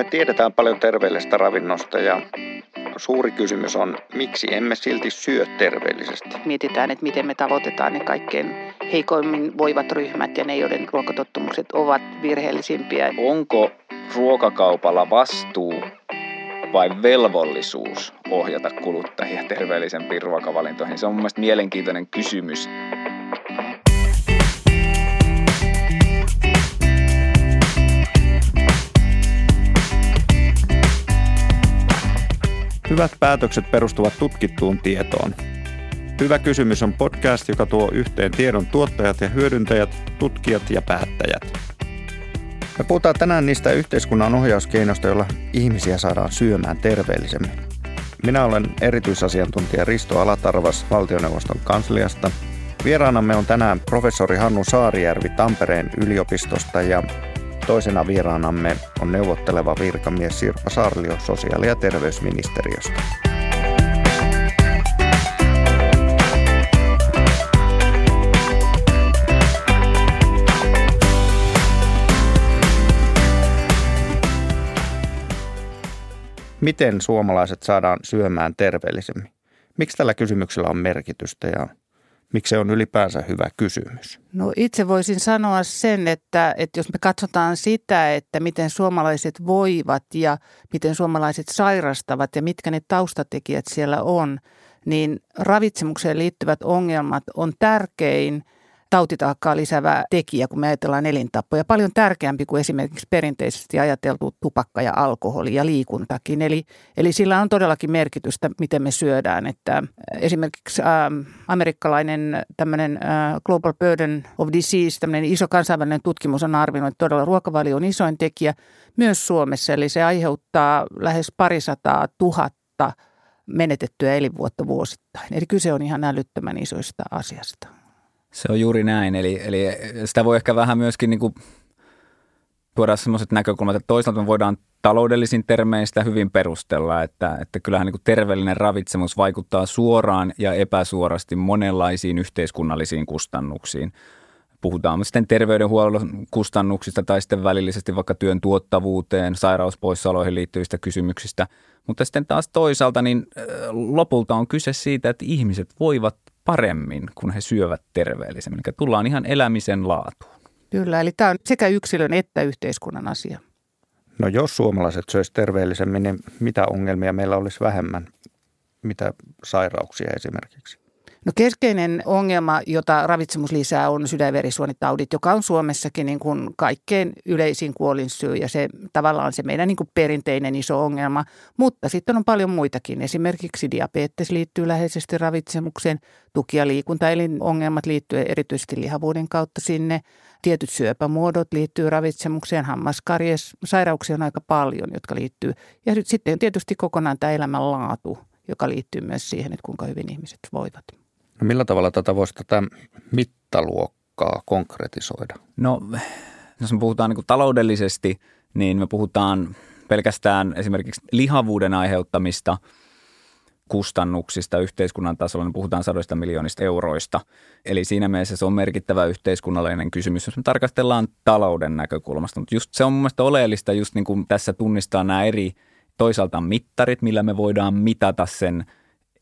me tiedetään paljon terveellisestä ravinnosta ja suuri kysymys on, miksi emme silti syö terveellisesti? Mietitään, että miten me tavoitetaan ne kaikkein heikoimmin voivat ryhmät ja ne, joiden ruokatottumukset ovat virheellisimpiä. Onko ruokakaupalla vastuu vai velvollisuus ohjata kuluttajia terveellisempiin ruokavalintoihin? Se on mun mielestä mielenkiintoinen kysymys. Hyvät päätökset perustuvat tutkittuun tietoon. Hyvä kysymys on podcast, joka tuo yhteen tiedon tuottajat ja hyödyntäjät, tutkijat ja päättäjät. Me puhutaan tänään niistä yhteiskunnan ohjauskeinoista, joilla ihmisiä saadaan syömään terveellisemmin. Minä olen erityisasiantuntija Risto Alatarvas valtioneuvoston kansliasta. Vieraanamme on tänään professori Hannu Saarijärvi Tampereen yliopistosta ja Toisena vieraanamme on neuvotteleva virkamies Sirpa Saarlio sosiaali- ja terveysministeriöstä. Miten suomalaiset saadaan syömään terveellisemmin? Miksi tällä kysymyksellä on merkitystä ja Miksi se on ylipäänsä hyvä kysymys? No itse voisin sanoa sen, että, että jos me katsotaan sitä, että miten suomalaiset voivat ja miten suomalaiset sairastavat ja mitkä ne taustatekijät siellä on, niin ravitsemukseen liittyvät ongelmat on tärkein – tautitaakkaa lisäävä tekijä, kun me ajatellaan elintapoja. Paljon tärkeämpi kuin esimerkiksi perinteisesti ajateltu tupakka ja alkoholi ja liikuntakin. Eli, eli sillä on todellakin merkitystä, miten me syödään. Että esimerkiksi äh, amerikkalainen tämmöinen äh, Global Burden of Disease, tämmöinen iso kansainvälinen tutkimus on arvioinut, että todella ruokavalio on isoin tekijä myös Suomessa. Eli se aiheuttaa lähes parisataa tuhatta menetettyä elinvuotta vuosittain. Eli kyse on ihan älyttömän isoista asiasta. Se on juuri näin, eli, eli sitä voi ehkä vähän myöskin niin kuin tuoda sellaiset näkökulmat, että toisaalta me voidaan taloudellisin termein sitä hyvin perustella, että, että kyllähän niin kuin terveellinen ravitsemus vaikuttaa suoraan ja epäsuorasti monenlaisiin yhteiskunnallisiin kustannuksiin. Puhutaan sitten terveydenhuollon kustannuksista tai sitten välillisesti vaikka työn tuottavuuteen, sairauspoissaoloihin liittyvistä kysymyksistä. Mutta sitten taas toisaalta niin lopulta on kyse siitä, että ihmiset voivat paremmin, kun he syövät terveellisemmin. Eli tullaan ihan elämisen laatuun. Kyllä, eli tämä on sekä yksilön että yhteiskunnan asia. No jos suomalaiset söisivät terveellisemmin, niin mitä ongelmia meillä olisi vähemmän? Mitä sairauksia esimerkiksi? No keskeinen ongelma, jota ravitsemus lisää, on sydän- ja verisuonitaudit, joka on Suomessakin niin kuin kaikkein yleisin kuolinsyy ja se tavallaan se meidän niin kuin perinteinen iso ongelma. Mutta sitten on paljon muitakin. Esimerkiksi diabetes liittyy läheisesti ravitsemukseen, tuki- ja liikuntaelinongelmat liittyy erityisesti lihavuuden kautta sinne. Tietyt syöpämuodot liittyy ravitsemukseen, hammaskarjes, sairauksia on aika paljon, jotka liittyy. Ja sitten tietysti kokonaan tämä elämänlaatu, joka liittyy myös siihen, että kuinka hyvin ihmiset voivat. No millä tavalla tätä voisi tätä mittaluokkaa konkretisoida? No, jos me puhutaan niin taloudellisesti, niin me puhutaan pelkästään esimerkiksi lihavuuden aiheuttamista kustannuksista yhteiskunnan tasolla, niin puhutaan sadoista miljoonista euroista. Eli siinä mielessä se on merkittävä yhteiskunnallinen kysymys, jos me tarkastellaan talouden näkökulmasta. Mutta just se on mun mielestä oleellista just niin kuin tässä tunnistaa nämä eri toisaalta mittarit, millä me voidaan mitata sen –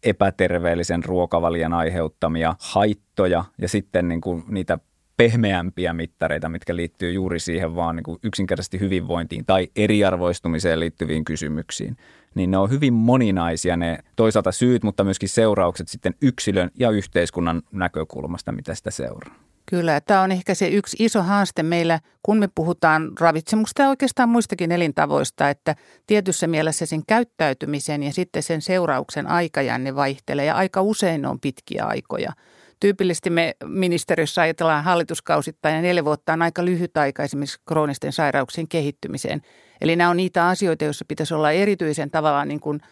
epäterveellisen ruokavalian aiheuttamia haittoja ja sitten niin kuin niitä pehmeämpiä mittareita, mitkä liittyy juuri siihen vaan niin kuin yksinkertaisesti hyvinvointiin tai eriarvoistumiseen liittyviin kysymyksiin. Niin ne on hyvin moninaisia ne toisaalta syyt, mutta myöskin seuraukset sitten yksilön ja yhteiskunnan näkökulmasta, mitä sitä seuraa. Kyllä, tämä on ehkä se yksi iso haaste meillä, kun me puhutaan ravitsemuksesta ja oikeastaan muistakin elintavoista, että tietyssä mielessä sen käyttäytymisen ja sitten sen seurauksen aikajänne vaihtelee ja aika usein on pitkiä aikoja. Tyypillisesti me ministeriössä ajatellaan hallituskausittain ja neljä vuotta on aika lyhyt aika esimerkiksi kroonisten sairauksien kehittymiseen. Eli nämä on niitä asioita, joissa pitäisi olla erityisen tavallaan niin kuin –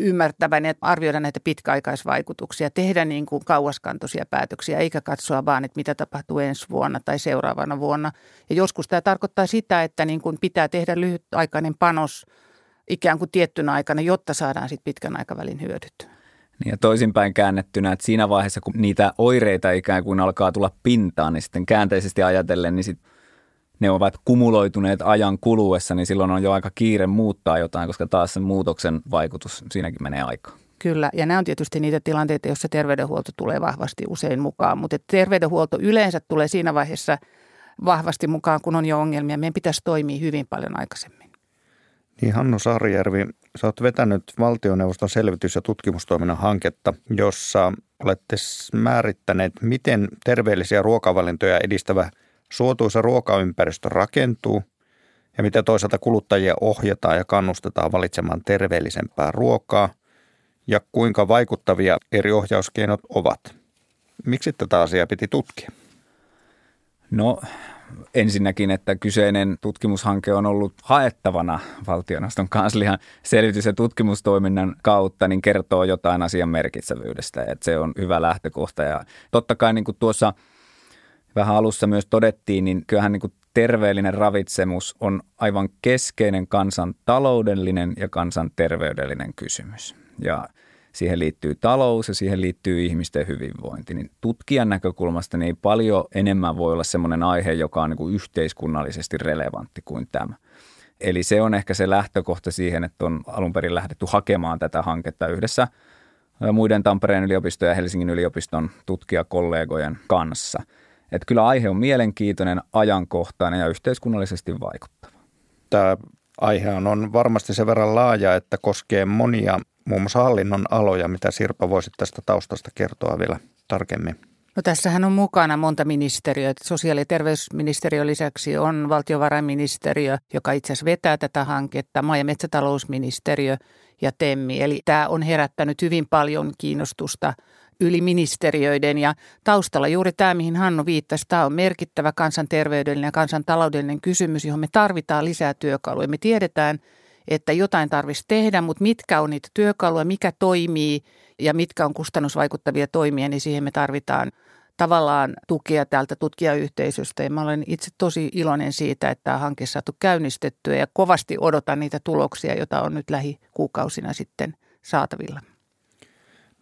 ymmärtävän ja arvioida näitä pitkäaikaisvaikutuksia, tehdä niin kuin kauaskantoisia päätöksiä, eikä katsoa vaan, että mitä tapahtuu ensi vuonna tai seuraavana vuonna. Ja joskus tämä tarkoittaa sitä, että niin kuin pitää tehdä lyhytaikainen panos ikään kuin tiettynä aikana, jotta saadaan sitten pitkän aikavälin hyödyt. Niin ja toisinpäin käännettynä, että siinä vaiheessa, kun niitä oireita ikään kuin alkaa tulla pintaan, niin sitten käänteisesti ajatellen, niin sitten ne ovat kumuloituneet ajan kuluessa, niin silloin on jo aika kiire muuttaa jotain, koska taas sen muutoksen vaikutus, siinäkin menee aikaa. Kyllä, ja nämä on tietysti niitä tilanteita, joissa terveydenhuolto tulee vahvasti usein mukaan, mutta terveydenhuolto yleensä tulee siinä vaiheessa vahvasti mukaan, kun on jo ongelmia. Meidän pitäisi toimia hyvin paljon aikaisemmin. Niin Hannu Saarijärvi, sä oot vetänyt valtioneuvoston selvitys- ja tutkimustoiminnan hanketta, jossa olette määrittäneet, miten terveellisiä ruokavalintoja edistävä suotuisa ruokaympäristö rakentuu ja miten toisaalta kuluttajia ohjataan ja kannustetaan valitsemaan terveellisempää ruokaa – ja kuinka vaikuttavia eri ohjauskeinot ovat. Miksi tätä asiaa piti tutkia? No ensinnäkin, että kyseinen tutkimushanke on ollut haettavana valtioneuvoston kanslian selvitys- ja tutkimustoiminnan kautta, niin kertoo jotain asian merkitsevyydestä. Että se on hyvä lähtökohta. Ja totta kai niin kuin tuossa vähän alussa myös todettiin, niin kyllähän niin kuin terveellinen ravitsemus on aivan keskeinen kansantaloudellinen ja kansanterveydellinen kysymys. Ja siihen liittyy talous ja siihen liittyy ihmisten hyvinvointi. Niin tutkijan näkökulmasta niin paljon enemmän voi olla sellainen aihe, joka on niin kuin yhteiskunnallisesti relevantti kuin tämä. Eli se on ehkä se lähtökohta siihen, että on alun perin lähdetty hakemaan tätä hanketta yhdessä muiden Tampereen yliopiston ja Helsingin yliopiston tutkijakollegojen kanssa. Että kyllä aihe on mielenkiintoinen, ajankohtainen ja yhteiskunnallisesti vaikuttava. Tämä aihe on varmasti sen verran laaja, että koskee monia muun muassa hallinnon aloja. Mitä Sirpa voisi tästä taustasta kertoa vielä tarkemmin? No tässähän on mukana monta ministeriötä. Sosiaali- ja terveysministeriö lisäksi on valtiovarainministeriö, joka itse asiassa vetää tätä hanketta, maa- ja metsätalousministeriö ja TEMMI. Eli tämä on herättänyt hyvin paljon kiinnostusta yli ministeriöiden ja taustalla juuri tämä, mihin Hannu viittasi, tämä on merkittävä kansanterveydellinen ja kansantaloudellinen kysymys, johon me tarvitaan lisää työkaluja. Me tiedetään, että jotain tarvitsisi tehdä, mutta mitkä on niitä työkaluja, mikä toimii ja mitkä on kustannusvaikuttavia toimia, niin siihen me tarvitaan tavallaan tukea täältä tutkijayhteisöstä. Ja mä olen itse tosi iloinen siitä, että tämä hanke saatu käynnistettyä ja kovasti odotan niitä tuloksia, joita on nyt lähikuukausina sitten saatavilla.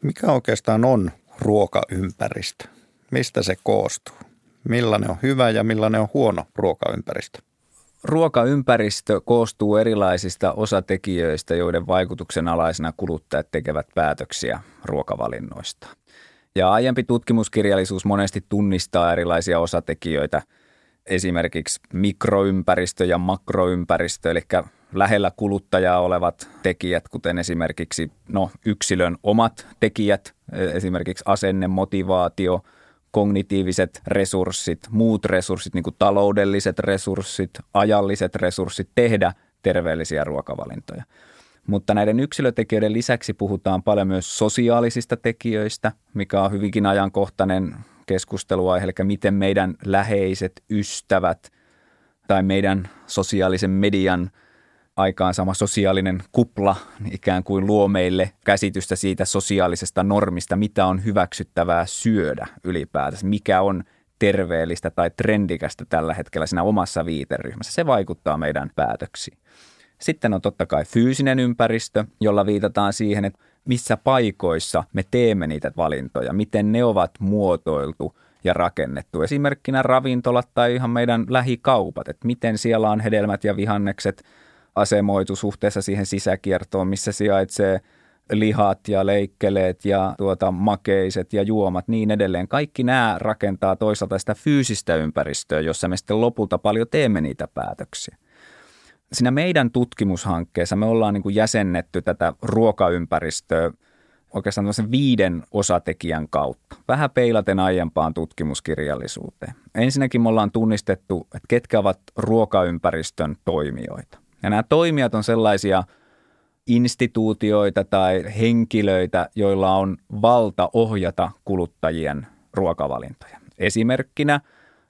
Mikä oikeastaan on ruokaympäristö? Mistä se koostuu? Millainen on hyvä ja millainen on huono ruokaympäristö? Ruokaympäristö koostuu erilaisista osatekijöistä, joiden vaikutuksen alaisena kuluttajat tekevät päätöksiä ruokavalinnoista. Ja aiempi tutkimuskirjallisuus monesti tunnistaa erilaisia osatekijöitä, esimerkiksi mikroympäristö ja makroympäristö, eli lähellä kuluttajaa olevat tekijät, kuten esimerkiksi no, yksilön omat tekijät, esimerkiksi asenne, motivaatio – kognitiiviset resurssit, muut resurssit, niin kuin taloudelliset resurssit, ajalliset resurssit tehdä terveellisiä ruokavalintoja. Mutta näiden yksilötekijöiden lisäksi puhutaan paljon myös sosiaalisista tekijöistä, mikä on hyvinkin ajankohtainen keskusteluaihe, eli miten meidän läheiset ystävät tai meidän sosiaalisen median – sama sosiaalinen kupla ikään kuin luo meille käsitystä siitä sosiaalisesta normista, mitä on hyväksyttävää syödä ylipäätänsä, mikä on terveellistä tai trendikästä tällä hetkellä siinä omassa viiteryhmässä. Se vaikuttaa meidän päätöksiin. Sitten on totta kai fyysinen ympäristö, jolla viitataan siihen, että missä paikoissa me teemme niitä valintoja, miten ne ovat muotoiltu ja rakennettu. Esimerkkinä ravintolat tai ihan meidän lähikaupat, että miten siellä on hedelmät ja vihannekset – asemoitu suhteessa siihen sisäkiertoon, missä sijaitsee lihat ja leikkeleet ja tuota, makeiset ja juomat, niin edelleen. Kaikki nämä rakentaa toisaalta sitä fyysistä ympäristöä, jossa me sitten lopulta paljon teemme niitä päätöksiä. Siinä meidän tutkimushankkeessa me ollaan niin kuin jäsennetty tätä ruokaympäristöä oikeastaan viiden osatekijän kautta. Vähän peilaten aiempaan tutkimuskirjallisuuteen. Ensinnäkin me ollaan tunnistettu, että ketkä ovat ruokaympäristön toimijoita. Ja nämä toimijat on sellaisia instituutioita tai henkilöitä, joilla on valta ohjata kuluttajien ruokavalintoja. Esimerkkinä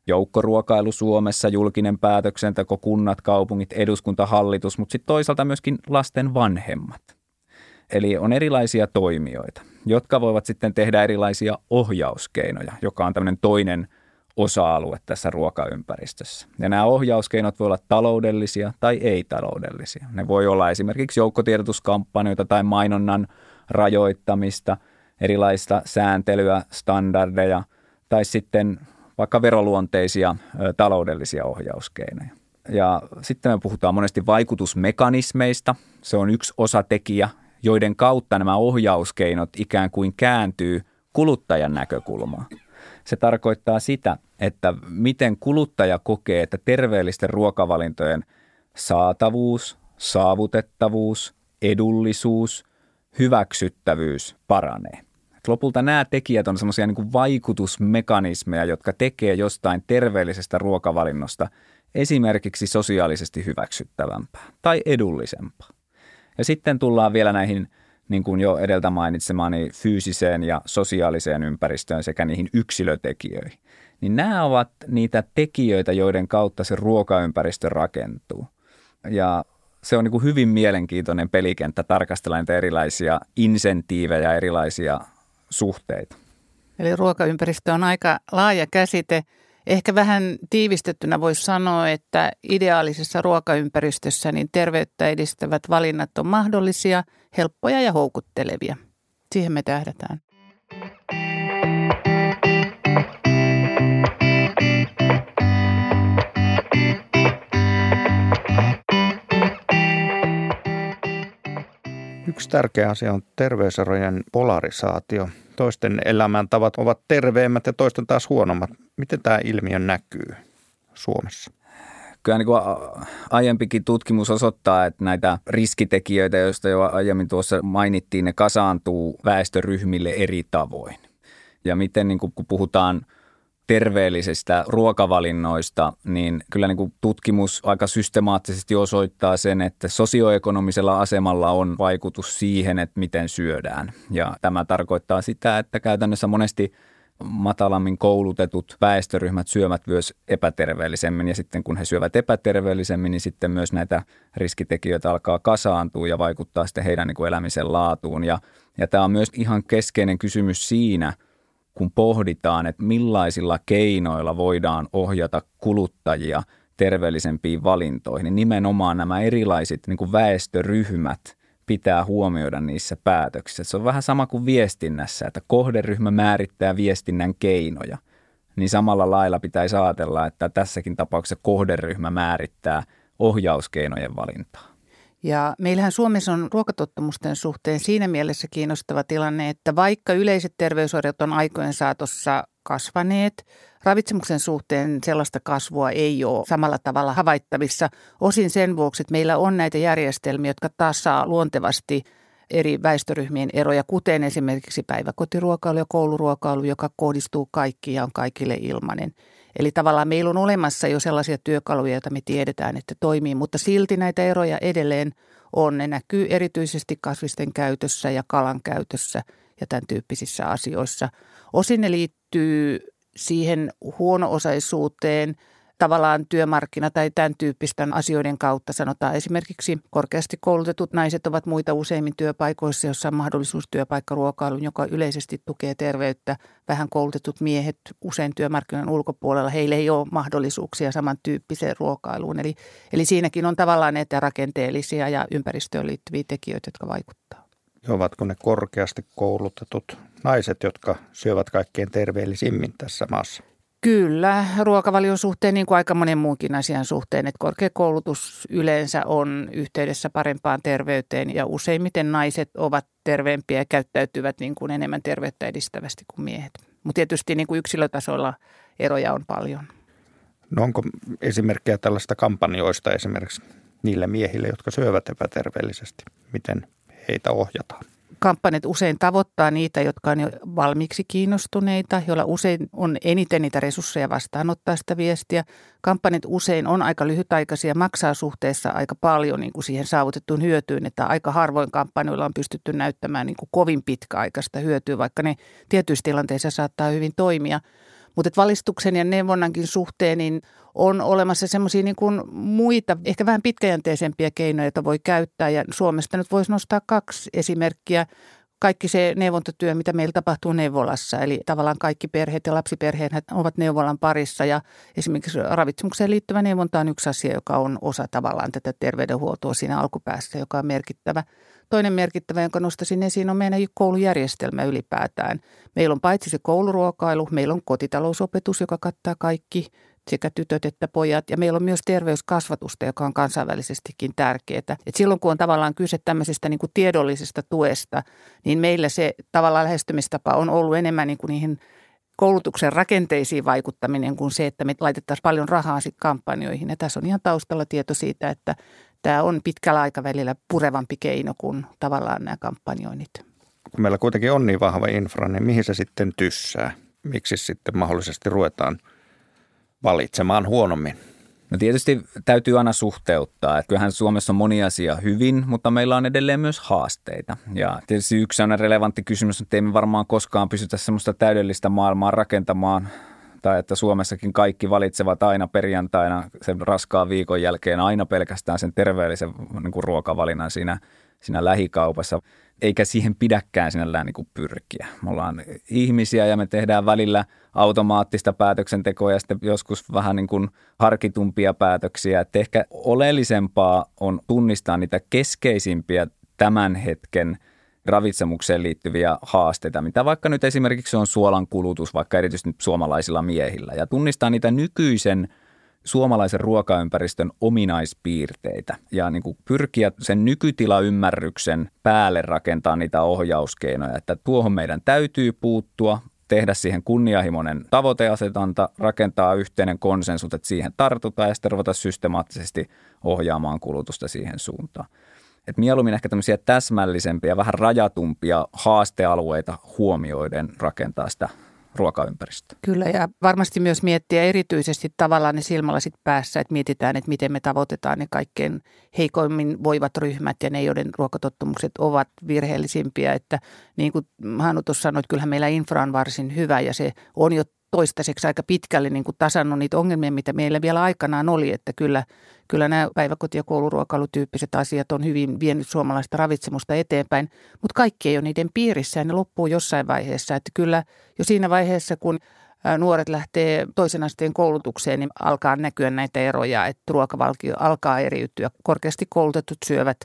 joukkoruokailu Suomessa, julkinen päätöksenteko, kunnat, kaupungit, eduskunta, hallitus, mutta sitten toisaalta myöskin lasten vanhemmat. Eli on erilaisia toimijoita, jotka voivat sitten tehdä erilaisia ohjauskeinoja, joka on tämmöinen toinen osa-alue tässä ruokaympäristössä. Ja nämä ohjauskeinot voi olla taloudellisia tai ei-taloudellisia. Ne voi olla esimerkiksi joukkotiedotuskampanjoita tai mainonnan rajoittamista, erilaista sääntelyä, standardeja tai sitten vaikka veroluonteisia taloudellisia ohjauskeinoja. Ja sitten me puhutaan monesti vaikutusmekanismeista. Se on yksi osatekijä, joiden kautta nämä ohjauskeinot ikään kuin kääntyy kuluttajan näkökulmaan. Se tarkoittaa sitä, että miten kuluttaja kokee, että terveellisten ruokavalintojen saatavuus, saavutettavuus, edullisuus, hyväksyttävyys paranee. Lopulta nämä tekijät on semmoisia niin vaikutusmekanismeja, jotka tekee jostain terveellisestä ruokavalinnosta esimerkiksi sosiaalisesti hyväksyttävämpää tai edullisempaa. Ja sitten tullaan vielä näihin, niin kuin jo edeltä mainitsemaani, fyysiseen ja sosiaaliseen ympäristöön sekä niihin yksilötekijöihin. Niin nämä ovat niitä tekijöitä, joiden kautta se ruokaympäristö rakentuu. Ja se on niin kuin hyvin mielenkiintoinen pelikenttä tarkastella niitä erilaisia insentiivejä, erilaisia suhteita. Eli ruokaympäristö on aika laaja käsite. Ehkä vähän tiivistettynä voisi sanoa, että ideaalisessa ruokaympäristössä niin terveyttä edistävät valinnat on mahdollisia, helppoja ja houkuttelevia. Siihen me tähdätään. Yksi tärkeä asia on terveyserojen polarisaatio. Toisten elämäntavat ovat terveemmät ja toisten taas huonommat. Miten tämä ilmiö näkyy Suomessa? Kyllä niin kuin aiempikin tutkimus osoittaa, että näitä riskitekijöitä, joista jo aiemmin tuossa mainittiin, ne kasaantuu väestöryhmille eri tavoin. Ja miten niin kuin, kun puhutaan – terveellisistä ruokavalinnoista, niin kyllä niin kuin tutkimus aika systemaattisesti osoittaa sen, että sosioekonomisella asemalla on vaikutus siihen, että miten syödään. Ja tämä tarkoittaa sitä, että käytännössä monesti matalammin koulutetut väestöryhmät syövät myös epäterveellisemmin ja sitten kun he syövät epäterveellisemmin, niin sitten myös näitä riskitekijöitä alkaa kasaantua ja vaikuttaa sitten heidän niin kuin elämisen laatuun. Ja, ja tämä on myös ihan keskeinen kysymys siinä – kun pohditaan, että millaisilla keinoilla voidaan ohjata kuluttajia terveellisempiin valintoihin, niin nimenomaan nämä erilaiset niin kuin väestöryhmät pitää huomioida niissä päätöksissä. Se on vähän sama kuin viestinnässä, että kohderyhmä määrittää viestinnän keinoja. Niin samalla lailla pitäisi ajatella, että tässäkin tapauksessa kohderyhmä määrittää ohjauskeinojen valintaa. Ja meillähän Suomessa on ruokatottumusten suhteen siinä mielessä kiinnostava tilanne, että vaikka yleiset terveysoireet on aikojen saatossa kasvaneet, ravitsemuksen suhteen sellaista kasvua ei ole samalla tavalla havaittavissa. Osin sen vuoksi, että meillä on näitä järjestelmiä, jotka taas saa luontevasti eri väestöryhmien eroja, kuten esimerkiksi päiväkotiruokailu ja kouluruokailu, joka kohdistuu kaikkiin ja on kaikille ilmainen. Eli tavallaan meillä on olemassa jo sellaisia työkaluja, joita me tiedetään, että toimii, mutta silti näitä eroja edelleen on. Ne näkyy erityisesti kasvisten käytössä ja kalan käytössä ja tämän tyyppisissä asioissa. Osin ne liittyy siihen huono-osaisuuteen – tavallaan työmarkkina- tai tämän tyyppisten asioiden kautta. Sanotaan esimerkiksi korkeasti koulutetut naiset ovat muita useimmin työpaikoissa, jossa on mahdollisuus työpaikkaruokailuun, joka yleisesti tukee terveyttä. Vähän koulutetut miehet usein työmarkkinoiden ulkopuolella, heille ei ole mahdollisuuksia samantyyppiseen ruokailuun. Eli, eli siinäkin on tavallaan näitä rakenteellisia ja ympäristöön liittyviä tekijöitä, jotka vaikuttavat. Ovatko ne korkeasti koulutetut naiset, jotka syövät kaikkein terveellisimmin tässä maassa? Kyllä, ruokavalion suhteen niin kuin aika monen muunkin asian suhteen, että korkeakoulutus yleensä on yhteydessä parempaan terveyteen ja useimmiten naiset ovat terveempiä ja käyttäytyvät niin kuin enemmän terveyttä edistävästi kuin miehet. Mutta tietysti niin kuin yksilötasolla eroja on paljon. No onko esimerkkejä tällaista kampanjoista esimerkiksi niille miehille, jotka syövät epäterveellisesti? Miten heitä ohjataan? Kampanjat usein tavoittaa niitä, jotka on jo valmiiksi kiinnostuneita, joilla usein on eniten niitä resursseja vastaanottaa sitä viestiä. Kampanjat usein on aika lyhytaikaisia, maksaa suhteessa aika paljon niin kuin siihen saavutettuun hyötyyn, että aika harvoin kampanjoilla on pystytty näyttämään niin kuin kovin pitkäaikaista hyötyä, vaikka ne tietyissä tilanteissa saattaa hyvin toimia. Mutta valistuksen ja neuvonnankin suhteen niin on olemassa semmoisia niin kuin muita, ehkä vähän pitkäjänteisempiä keinoja, joita voi käyttää. Ja Suomesta nyt voisi nostaa kaksi esimerkkiä. kaikki se neuvontatyö, mitä meillä tapahtuu neuvolassa. Eli tavallaan kaikki perheet ja lapsiperheet ovat neuvolan parissa ja esimerkiksi ravitsemukseen liittyvä neuvonta on yksi asia, joka on osa tavallaan tätä terveydenhuoltoa siinä alkupäässä, joka on merkittävä. Toinen merkittävä, jonka nostaisin esiin, on meidän koulujärjestelmä ylipäätään. Meillä on paitsi se kouluruokailu, meillä on kotitalousopetus, joka kattaa kaikki sekä tytöt että pojat. Ja meillä on myös terveyskasvatusta, joka on kansainvälisestikin tärkeää. Et silloin kun on tavallaan kyse tämmöisestä niin kuin tiedollisesta tuesta, niin meillä se tavallaan lähestymistapa on ollut enemmän niin kuin niihin koulutuksen rakenteisiin vaikuttaminen kuin se, että me laitettaisiin paljon rahaa sitten kampanjoihin. Ja tässä on ihan taustalla tieto siitä, että tämä on pitkällä aikavälillä purevampi keino kuin tavallaan nämä kampanjoinnit. Kun meillä kuitenkin on niin vahva infra, niin mihin se sitten tyssää? Miksi sitten mahdollisesti ruvetaan valitsemaan huonommin? No tietysti täytyy aina suhteuttaa. Että kyllähän Suomessa on moni asia hyvin, mutta meillä on edelleen myös haasteita. Ja tietysti yksi on relevantti kysymys, että emme varmaan koskaan pysytä semmoista täydellistä maailmaa rakentamaan, tai että Suomessakin kaikki valitsevat aina perjantaina sen raskaan viikon jälkeen aina pelkästään sen terveellisen niin kuin ruokavalinnan siinä, siinä lähikaupassa, eikä siihen pidäkään sinällään niin kuin pyrkiä. Me ollaan ihmisiä ja me tehdään välillä automaattista päätöksentekoa ja sitten joskus vähän niin kuin harkitumpia päätöksiä. Että ehkä oleellisempaa on tunnistaa niitä keskeisimpiä tämän hetken – ravitsemukseen liittyviä haasteita, mitä vaikka nyt esimerkiksi on suolan kulutus, vaikka erityisesti suomalaisilla miehillä, ja tunnistaa niitä nykyisen suomalaisen ruokaympäristön ominaispiirteitä ja niin kuin pyrkiä sen nykytilaymmärryksen päälle rakentaa niitä ohjauskeinoja, että tuohon meidän täytyy puuttua, tehdä siihen kunnianhimoinen tavoiteasetanta, rakentaa yhteinen konsensus, että siihen tartutaan ja sitten ruveta systemaattisesti ohjaamaan kulutusta siihen suuntaan. Että mieluummin ehkä tämmöisiä täsmällisempiä, vähän rajatumpia haastealueita huomioiden rakentaa sitä ruokaympäristöä. Kyllä ja varmasti myös miettiä erityisesti tavallaan ne silmälasit päässä, että mietitään, että miten me tavoitetaan ne kaikkein heikoimmin voivat ryhmät ja ne, joiden ruokatottumukset ovat virheellisimpiä. Että niin kuin Hannu tuossa sanoi, että kyllähän meillä infra on varsin hyvä ja se on jo toistaiseksi aika pitkälle niin kuin tasannut niitä ongelmia, mitä meillä vielä aikanaan oli, että kyllä, kyllä nämä päiväkoti- ja kouluruokailutyyppiset asiat on hyvin vienyt suomalaista ravitsemusta eteenpäin, mutta kaikki ei ole niiden piirissä ja ne loppuu jossain vaiheessa, että kyllä jo siinä vaiheessa, kun nuoret lähtee toisen asteen koulutukseen, niin alkaa näkyä näitä eroja, että ruokavalkio alkaa eriytyä. Korkeasti koulutetut syövät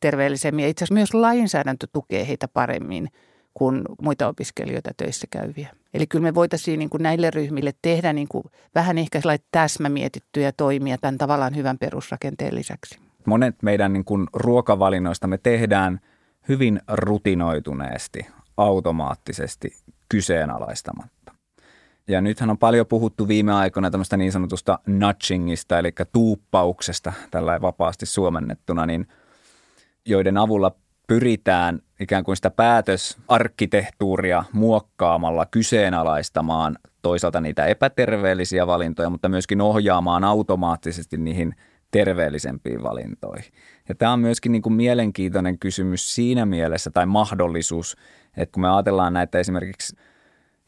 terveellisemmin ja itse asiassa myös lainsäädäntö tukee heitä paremmin kuin muita opiskelijoita töissä käyviä. Eli kyllä me voitaisiin niin kuin näille ryhmille tehdä niin kuin vähän ehkä täsmämietittyjä toimia tämän tavallaan hyvän perusrakenteen lisäksi. Monet meidän niin kuin ruokavalinnoista me tehdään hyvin rutinoituneesti, automaattisesti, kyseenalaistamatta. Ja nythän on paljon puhuttu viime aikoina tämmöistä niin sanotusta nudgingista, eli tuuppauksesta, tällä vapaasti suomennettuna, niin joiden avulla pyritään ikään kuin sitä päätösarkkitehtuuria muokkaamalla kyseenalaistamaan toisaalta niitä epäterveellisiä valintoja, mutta myöskin ohjaamaan automaattisesti niihin terveellisempiin valintoihin. Ja tämä on myöskin niin kuin mielenkiintoinen kysymys siinä mielessä tai mahdollisuus, että kun me ajatellaan näitä esimerkiksi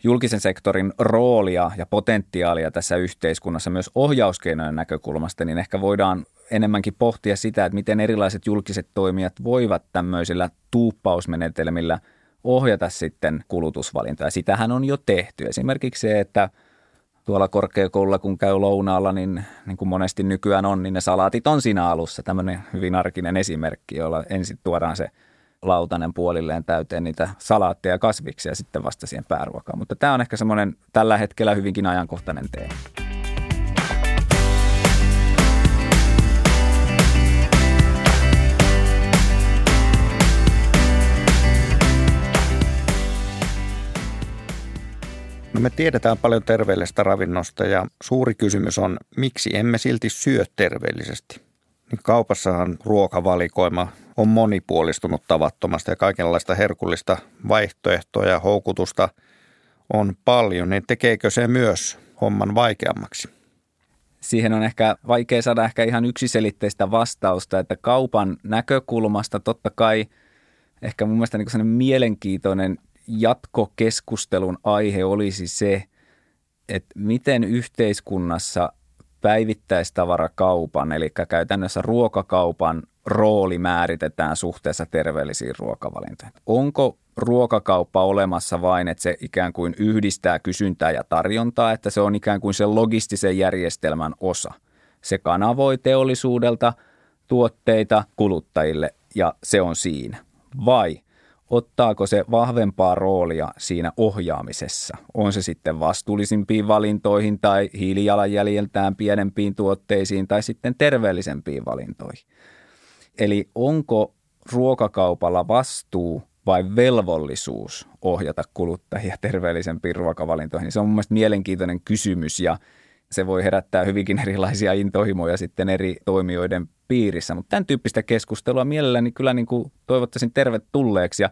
julkisen sektorin roolia ja potentiaalia tässä yhteiskunnassa myös ohjauskeinojen näkökulmasta, niin ehkä voidaan enemmänkin pohtia sitä, että miten erilaiset julkiset toimijat voivat tämmöisillä tuuppausmenetelmillä ohjata sitten kulutusvalintaa. Sitähän on jo tehty. Esimerkiksi se, että tuolla korkeakoululla kun käy lounaalla, niin, niin kuin monesti nykyään on, niin ne salaatit on siinä alussa. Tämmöinen hyvin arkinen esimerkki, jolla ensin tuodaan se lautanen puolilleen täyteen niitä salaatteja ja kasviksia sitten vasta siihen pääruokaan. Mutta tämä on ehkä semmoinen tällä hetkellä hyvinkin ajankohtainen teema. No me tiedetään paljon terveellisestä ravinnosta ja suuri kysymys on, miksi emme silti syö terveellisesti? Niin kaupassahan ruokavalikoima on monipuolistunut tavattomasti ja kaikenlaista herkullista vaihtoehtoja ja houkutusta on paljon, niin tekeekö se myös homman vaikeammaksi? Siihen on ehkä vaikea saada ehkä ihan yksiselitteistä vastausta, että kaupan näkökulmasta totta kai ehkä mun mielestä niin mielenkiintoinen jatkokeskustelun aihe olisi se, että miten yhteiskunnassa päivittäistavarakaupan, eli käytännössä ruokakaupan rooli määritetään suhteessa terveellisiin ruokavalintoihin. Onko ruokakauppa olemassa vain, että se ikään kuin yhdistää kysyntää ja tarjontaa, että se on ikään kuin sen logistisen järjestelmän osa. Se kanavoi teollisuudelta tuotteita kuluttajille ja se on siinä. Vai ottaako se vahvempaa roolia siinä ohjaamisessa? On se sitten vastuullisimpiin valintoihin tai hiilijalanjäljeltään pienempiin tuotteisiin tai sitten terveellisempiin valintoihin. Eli onko ruokakaupalla vastuu vai velvollisuus ohjata kuluttajia terveellisempiin ruokavalintoihin? Se on mun mielestä mielenkiintoinen kysymys ja se voi herättää hyvinkin erilaisia intohimoja sitten eri toimijoiden piirissä. Mutta tämän tyyppistä keskustelua mielelläni kyllä niin kuin toivottaisin tervetulleeksi ja,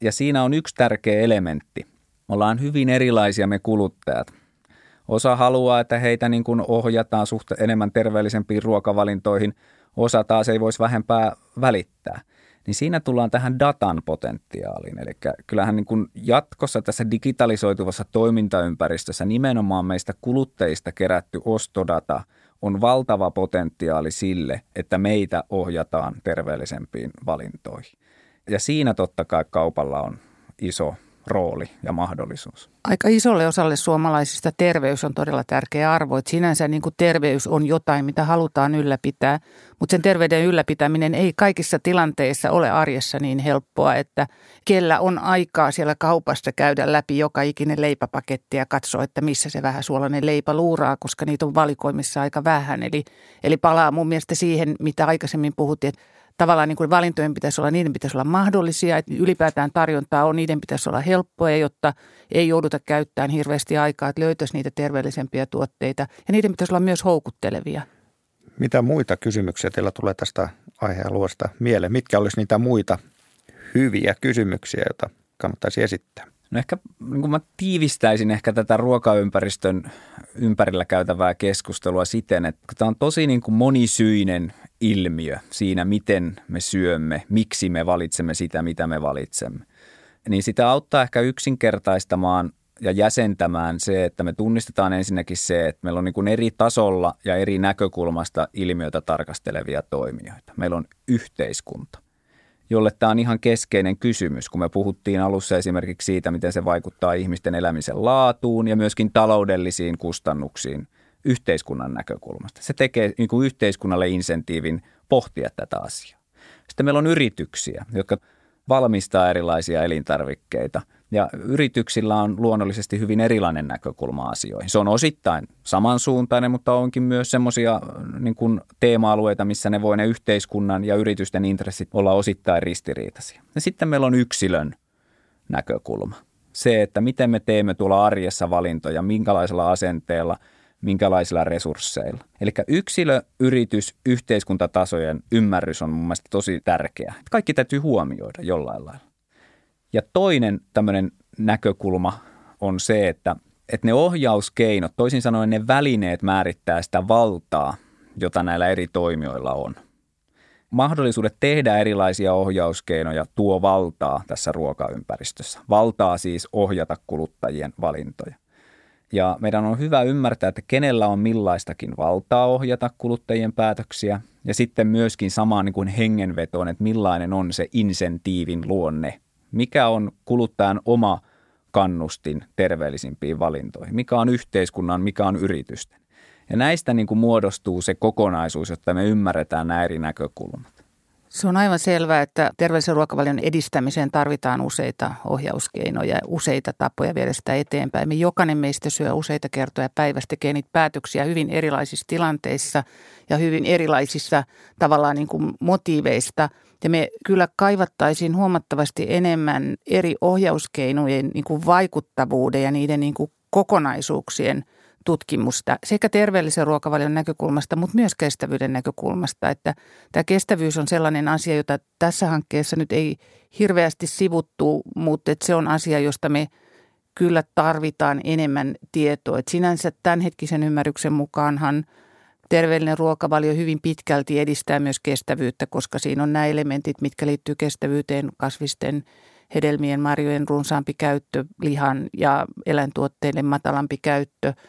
ja siinä on yksi tärkeä elementti. Me ollaan hyvin erilaisia me kuluttajat. Osa haluaa, että heitä niin kuin ohjataan suht enemmän terveellisempiin ruokavalintoihin, osa taas ei voisi vähempää välittää – niin siinä tullaan tähän datan potentiaaliin. Eli kyllähän niin kuin jatkossa tässä digitalisoituvassa toimintaympäristössä nimenomaan meistä kuluttajista kerätty ostodata on valtava potentiaali sille, että meitä ohjataan terveellisempiin valintoihin. Ja siinä totta kai kaupalla on iso rooli ja mahdollisuus. Aika isolle osalle suomalaisista terveys on todella tärkeä arvo. Että sinänsä niin kuin terveys on jotain, mitä halutaan ylläpitää, mutta sen terveyden ylläpitäminen ei kaikissa tilanteissa ole arjessa niin helppoa, että kellä on aikaa siellä kaupassa käydä läpi joka ikinen leipäpaketti ja katsoa, että missä se vähän suolainen leipä luuraa, koska niitä on valikoimissa aika vähän. Eli, eli palaa mun mielestä siihen, mitä aikaisemmin puhuttiin, että tavallaan niin kuin valintojen pitäisi olla, niiden pitäisi olla mahdollisia, että ylipäätään tarjontaa on, niiden pitäisi olla helppoja, jotta ei jouduta käyttämään hirveästi aikaa, että löytäisi niitä terveellisempiä tuotteita ja niiden pitäisi olla myös houkuttelevia. Mitä muita kysymyksiä teillä tulee tästä aihealueesta mieleen? Mitkä olisi niitä muita hyviä kysymyksiä, joita kannattaisi esittää? No ehkä niin kuin mä tiivistäisin ehkä tätä ruokaympäristön ympärillä käytävää keskustelua siten, että tämä on tosi niin kuin monisyinen ilmiö siinä, miten me syömme, miksi me valitsemme sitä, mitä me valitsemme. Niin sitä auttaa ehkä yksinkertaistamaan ja jäsentämään se, että me tunnistetaan ensinnäkin se, että meillä on niin kuin eri tasolla ja eri näkökulmasta ilmiötä tarkastelevia toimijoita. Meillä on yhteiskunta, jolle tämä on ihan keskeinen kysymys, kun me puhuttiin alussa esimerkiksi siitä, miten se vaikuttaa ihmisten elämisen laatuun ja myöskin taloudellisiin kustannuksiin – yhteiskunnan näkökulmasta. Se tekee niin kuin yhteiskunnalle insentiivin pohtia tätä asiaa. Sitten meillä on yrityksiä, jotka valmistaa erilaisia elintarvikkeita. Ja yrityksillä on luonnollisesti hyvin erilainen näkökulma asioihin. Se on osittain samansuuntainen, mutta onkin myös semmoisia niin teema-alueita, missä ne voi ne yhteiskunnan ja yritysten intressit olla osittain ristiriitaisia. Ja sitten meillä on yksilön näkökulma. Se, että miten me teemme tuolla arjessa valintoja, minkälaisella asenteella – minkälaisilla resursseilla. Eli yksilö, yritys, yhteiskuntatasojen ymmärrys on mun mielestä tosi tärkeä. Kaikki täytyy huomioida jollain lailla. Ja toinen tämmöinen näkökulma on se, että, että ne ohjauskeinot, toisin sanoen ne välineet määrittää sitä valtaa, jota näillä eri toimijoilla on. Mahdollisuudet tehdä erilaisia ohjauskeinoja tuo valtaa tässä ruokaympäristössä. Valtaa siis ohjata kuluttajien valintoja. Ja meidän on hyvä ymmärtää, että kenellä on millaistakin valtaa ohjata kuluttajien päätöksiä ja sitten myöskin samaan niin kuin hengenvetoon, että millainen on se insentiivin luonne. Mikä on kuluttajan oma kannustin terveellisimpiin valintoihin? Mikä on yhteiskunnan, mikä on yritysten? Ja näistä niin kuin muodostuu se kokonaisuus, jotta me ymmärretään nämä eri näkökulmat. Se on aivan selvää, että terveellisen ruokavalion edistämiseen tarvitaan useita ohjauskeinoja, useita tapoja viedä sitä eteenpäin. Me jokainen meistä syö useita kertoja päivästä, tekee niitä päätöksiä hyvin erilaisissa tilanteissa ja hyvin erilaisissa tavallaan niin kuin motiiveista. Ja me kyllä kaivattaisiin huomattavasti enemmän eri ohjauskeinojen niin kuin vaikuttavuuden ja niiden niin kuin kokonaisuuksien – tutkimusta sekä terveellisen ruokavalion näkökulmasta, mutta myös kestävyyden näkökulmasta. Että tämä kestävyys on sellainen asia, jota tässä hankkeessa nyt ei hirveästi sivuttu, mutta se on asia, josta me kyllä tarvitaan enemmän tietoa. Että sinänsä tämänhetkisen ymmärryksen mukaanhan terveellinen ruokavalio hyvin pitkälti edistää myös kestävyyttä, koska siinä on nämä elementit, mitkä liittyy kestävyyteen, kasvisten hedelmien, marjojen runsaampi käyttö, lihan ja eläintuotteiden matalampi käyttö –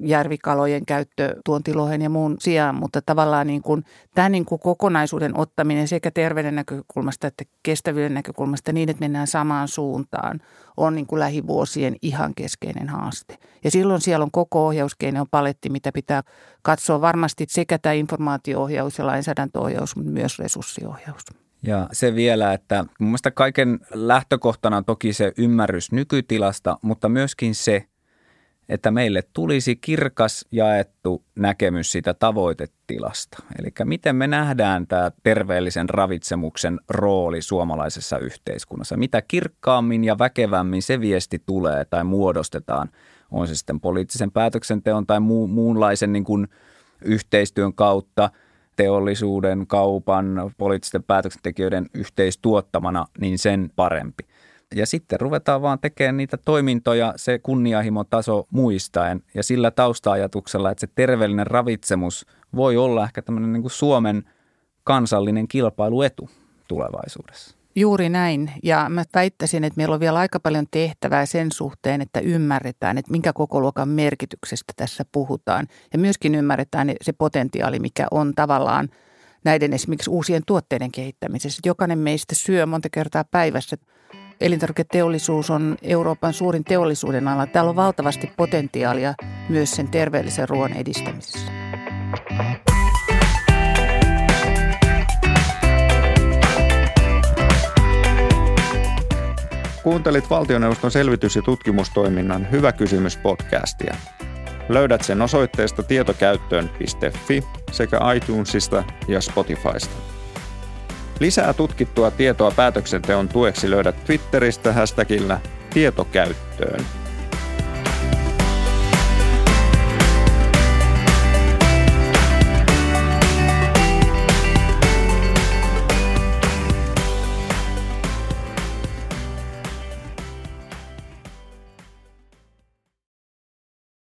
järvikalojen käyttö tuontilohen ja muun sijaan, mutta tavallaan niin kuin, tämän niin kuin kokonaisuuden ottaminen sekä terveyden näkökulmasta että kestävyyden näkökulmasta niin, että mennään samaan suuntaan, on niin kuin lähivuosien ihan keskeinen haaste. Ja silloin siellä on koko ohjauskeino paletti, mitä pitää katsoa varmasti sekä tämä informaatio-ohjaus ja lainsäädäntöohjaus, mutta myös resurssiohjaus. Ja se vielä, että mun mielestä kaiken lähtökohtana on toki se ymmärrys nykytilasta, mutta myöskin se, että meille tulisi kirkas jaettu näkemys siitä tavoitetilasta. Eli miten me nähdään tämä terveellisen ravitsemuksen rooli suomalaisessa yhteiskunnassa. Mitä kirkkaammin ja väkevämmin se viesti tulee tai muodostetaan, on se sitten poliittisen päätöksenteon tai muu, muunlaisen niin kuin yhteistyön kautta, teollisuuden, kaupan, poliittisten päätöksentekijöiden yhteistuottamana, niin sen parempi. Ja sitten ruvetaan vaan tekemään niitä toimintoja se kunnianhimotaso muistaen ja sillä taustaajatuksella, että se terveellinen ravitsemus voi olla ehkä tämmöinen niin kuin Suomen kansallinen kilpailuetu tulevaisuudessa. Juuri näin. Ja mä väittäisin, että meillä on vielä aika paljon tehtävää sen suhteen, että ymmärretään, että minkä koko luokan merkityksestä tässä puhutaan. Ja myöskin ymmärretään se potentiaali, mikä on tavallaan näiden esimerkiksi uusien tuotteiden kehittämisessä. Jokainen meistä syö monta kertaa päivässä Elintarviketeollisuus on Euroopan suurin teollisuuden ala. Täällä on valtavasti potentiaalia myös sen terveellisen ruoan edistämisessä. Kuuntelit valtioneuvoston selvitys- ja tutkimustoiminnan Hyvä kysymys podcastia. Löydät sen osoitteesta tietokäyttöön.fi sekä iTunesista ja Spotifysta. Lisää tutkittua tietoa päätöksenteon tueksi löydät Twitteristä hashtagillä tietokäyttöön.